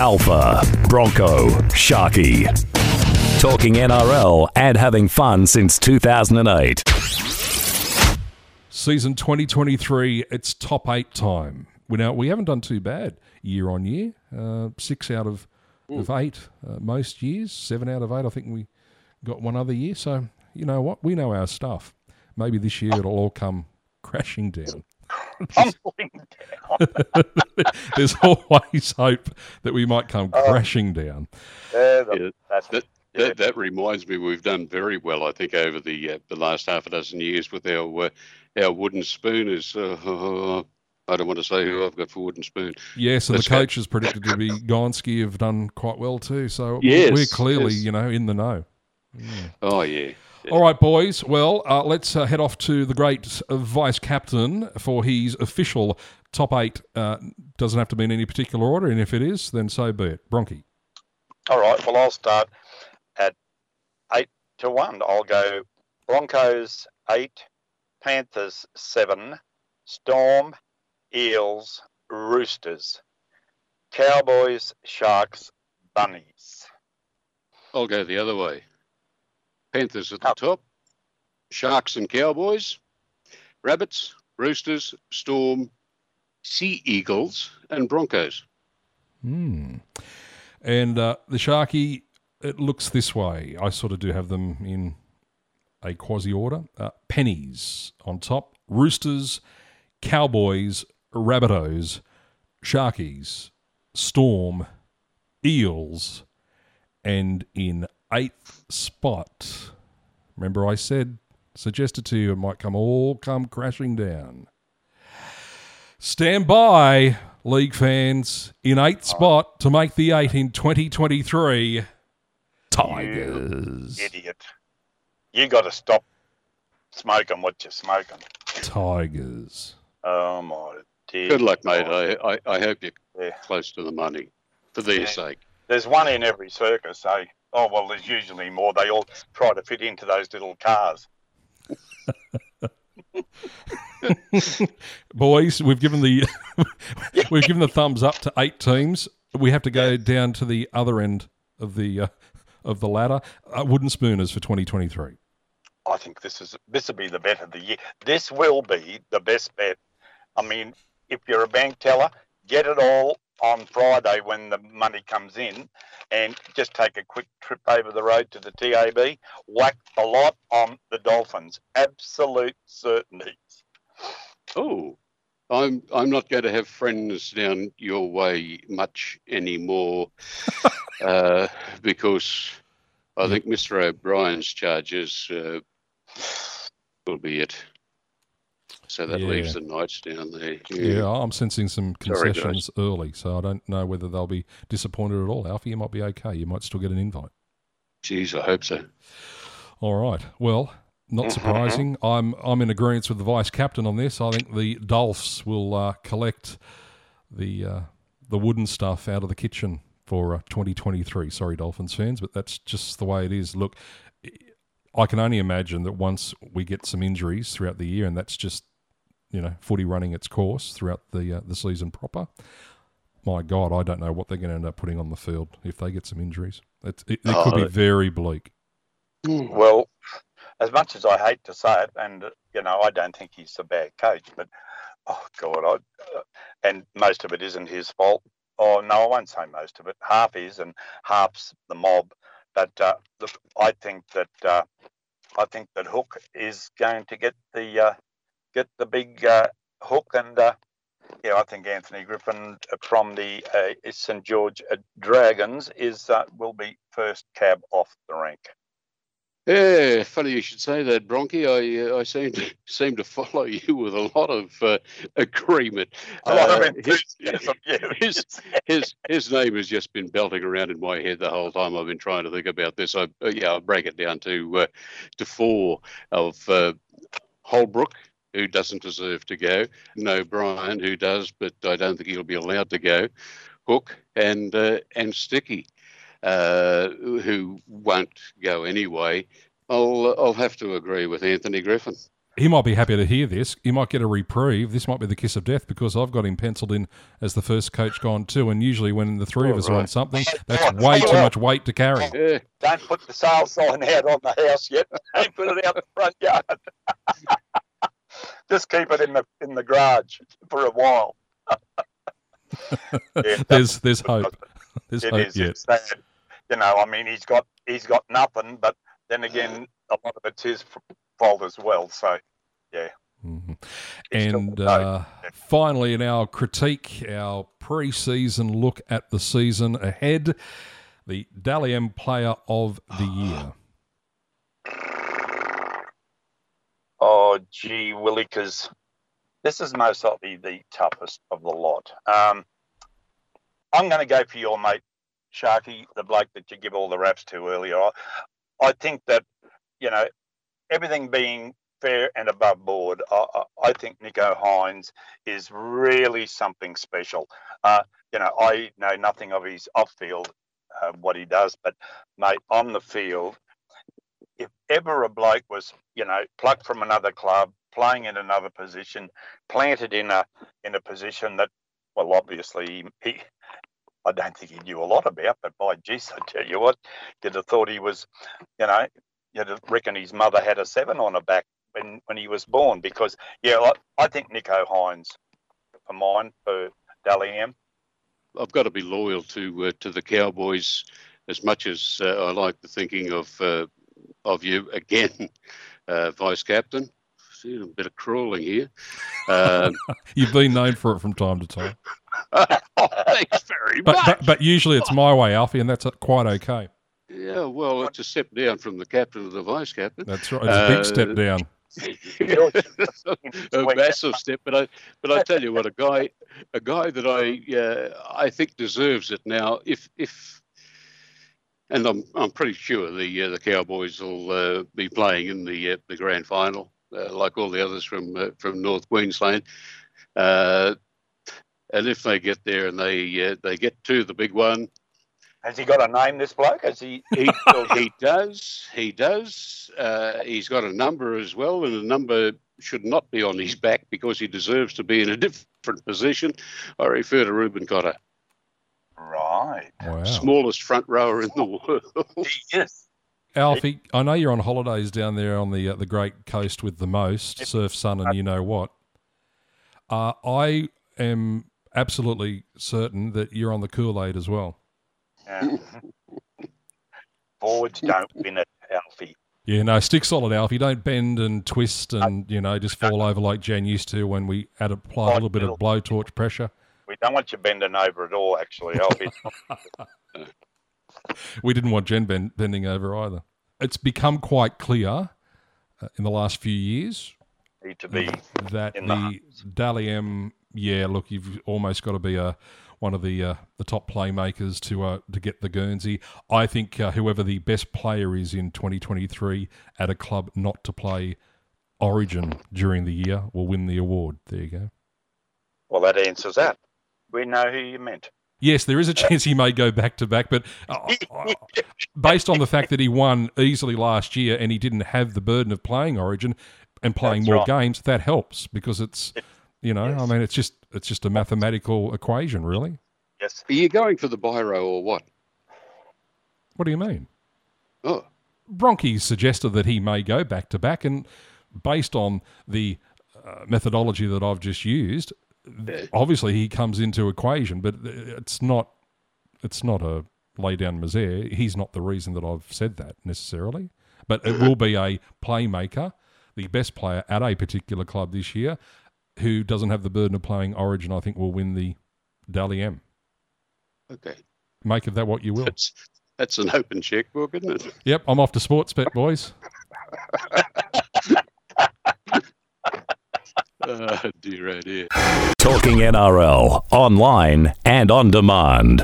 Alfa, Bronco, Sharkie. Talking NRL and having fun since 2008. Season 2023, it's top eight time. We now we haven't done too bad year on year. Uh, six out of of eight uh, most years. Seven out of eight. I think we got one other year. So you know what? We know our stuff. Maybe this year it'll all come crashing down. Tumbling down. There's always hope that we might come Oh. crashing down. Yeah, the- Yeah, that's That, that that reminds me, we've done very well, I think, over the uh, the last half a dozen years with our uh, our wooden spooners. Uh, I don't want to say who I've got for wooden spoon. Yes, and the Let's go. coaches predicted to be Gonski have done quite well too. So Yes, we're clearly, yes. you know, in the know. Oh yeah, All right, boys. Well, uh, let's uh, head off to the great uh, vice captain for his official top eight. Uh, doesn't have to be in any particular order, and if it is, then so be it. Bronchi. All right. Well, I'll start at eight to one. I'll go Broncos eight, Panthers seven, Storm, Eels, Roosters, Cowboys, Sharks, Bunnies. I'll go the other way. Panthers at the top, Sharks and Cowboys, Rabbits, Roosters, Storm, Sea Eagles, and Broncos. Hmm. And uh, the Sharky, it looks this way. I sort of do have them in a quasi order. Uh, pennies on top, Roosters, Cowboys, Rabbitohs, Sharkies, Storm, Eels, and in eighth spot. Remember, I said, suggested to you, it might come all come crashing down. Stand by, league fans, in eighth spot to make the eight in 2023. Tigers. Idiot. You got to stop smoking what you're smoking. Tigers. Oh my dear. Good luck, mate. I, I, I hope you're Yeah. close to the money for their Yeah. sake. There's one in every circus, eh? Oh well, there's usually more. They all try to fit into those little cars. Boys, we've given the we've given the thumbs up to eight teams. We have to go down to the other end of the uh, of the ladder. Uh, wooden spooners for 2023. I think this is this will be the bet of the year. This will be the best bet. I mean, if you're a bank teller, get it all on Friday when the money comes in, and just take a quick trip over the road to the TAB. Whack a lot on the Dolphins. Absolute certainties. Oh, I'm I'm not going to have friends down your way much anymore, uh, because I think Mr. O'Brien's charges uh, will be it. So that Yeah. leaves the Knights down there. Yeah, I'm sensing some Sorry, concessions early, so I don't know whether they'll be disappointed at all. Alfie, you might be okay. You might still get an invite. Geez, I hope so. All right. Well, not surprising. I'm I'm in agreement with the vice captain on this. I think the Dolphs will uh, collect the uh, the wooden stuff out of the kitchen for uh, 2023. Sorry, Dolphins fans, but that's just the way it is. Look, I can only imagine that once we get some injuries throughout the year, and that's just you know footy running its course throughout the uh, the season proper. My God, I don't know what they're going to end up putting on the field if they get some injuries. It, it, it could be Oh, very bleak. Well, as much as I hate to say it, and you know, I don't think he's a bad coach, but oh god, I, uh, and most of it isn't his fault. Oh no, I won't say most of it. Half is, and half's the mob. But uh, the, I think that uh, I think that Hook is going to get the uh, get the big uh, hook, and uh, yeah, I think Anthony Griffin from the uh, St George uh, Dragons is uh, will be first cab off the rank. Yeah, funny you should say that, Bronchi. I uh, I seem to seem to follow you with a lot of uh, agreement. A lot of Uh, his, enthusiasm. yeah. his, his his name has just been belting around in my head the whole time I've been trying to think about this. I uh, yeah, I'll break it down to uh, to four of uh, Holbrook, who doesn't deserve to go. No Brian, who does, but I don't think he'll be allowed to go. Hook and uh, and Sticky, uh, who won't go anyway. I'll I'll have to agree with Anthony Griffin. he might be happy to hear this. He might get a reprieve. This might be the kiss of death because I've got him penciled in as the first coach gone too. And usually, when the three of us are on something, that's way too much weight to carry. Yeah. Don't put the sale sign out on the house yet. Don't put it out the front yard. Just keep it in the in the garage for a while. yeah, There's there's hope. There's it hope is. yet. You know, I mean, he's got he's got nothing, but then again, a lot of it's his fault as well. So, yeah. Mhm. And uh, hope. finally, in our critique, our pre-season look at the season ahead, the Dally M Player of the Year. Oh, gee, Willikers, this is most likely the toughest of the lot. Um, I'm going to go for your mate, Sharky, the bloke that you give all the raps to earlier. I, I think that, you know, everything being fair and above board, I, I, I think Nicho Hynes is really something special. Uh, you know, I know nothing of his off field, uh, what he does, but, mate, on the field, if ever a bloke was, you know, plucked from another club, playing in another position, planted in a in a position that, well, obviously he, he I don't think he knew a lot about, but by geez, I tell you what, you'd have thought he was, you know, you'd have reckoned his mother had a seven on her back when when he was born, because yeah, I, I think Nicho Hynes for mine for Dally M. I've got to be loyal to uh, to the Cowboys as much as uh, I like the thinking of uh, of you again, uh, vice captain. See a bit of crawling here. Um, You've been known for it from time to time, thanks very but much. but, but usually it's my way, Alfie, and that's uh, quite okay. yeah, well, it's a step down from the captain to the vice captain. That's right. It's a big Uh, step down. a massive step, but I but I tell you what, a guy a guy that I uh, I think deserves it now. If if and I'm I'm pretty sure the uh, the Cowboys will uh, be playing in the uh, the grand final, uh, like all the others from uh, from North Queensland. Uh, and if they get there and they uh, they get to the big one, Has he got a name? This bloke? Has he? he, he does. He does. Uh, he's got a number as well, and the number should not be on his back because he deserves to be in a different position. I refer to Reuben Cotter, Right. Wow. smallest front rower in the world. yes. Alfie, I know you're on holidays down there on the uh, the Great Coast with the most surf, sun, and you know what. Uh, I am absolutely certain that you're on the Kool Aid as well. Yeah. Forwards don't win it, Alfie. Yeah, no, stick solid, Alfie. Don't bend and twist and you know just fall over like Jan used to when we had apply a little bit of blowtorch pressure. We don't want you bending over at all, actually, Alfie. We didn't want Jen bend, bending over either. It's become quite clear uh, in the last few years Need to be. that in the the Dally M, yeah, look, you've almost got to be a one of the uh, the top playmakers to uh, to get the Guernsey. I think uh, whoever the best player is in 2023 at a club not to play Origin during the year will win the award. There you go. Well, that answers that. We know who you meant. Yes, there is a chance he may go back to back, but uh, uh, based on the fact that he won easily last year and he didn't have the burden of playing Origin and playing That's more right. games, that helps because it's you know, I mean, it's just it's just a mathematical equation, really. Yes. Are you going for the Biro or what? What do you mean? Oh, Bronchi suggested that he may go back to back, and based on the uh, methodology that I've just used, obviously he comes into equation, but it's not it's not a lay down misere. He's not the reason that I've said that necessarily, but it will be a playmaker, the best player at a particular club this year, who doesn't have the burden of playing Origin. I think will win the Dally M. okay. Make of that what you will. That's that's an open checkbook, isn't it? Yep, I'm off to sports bet, boys. Uh. Talking NRL online and on demand.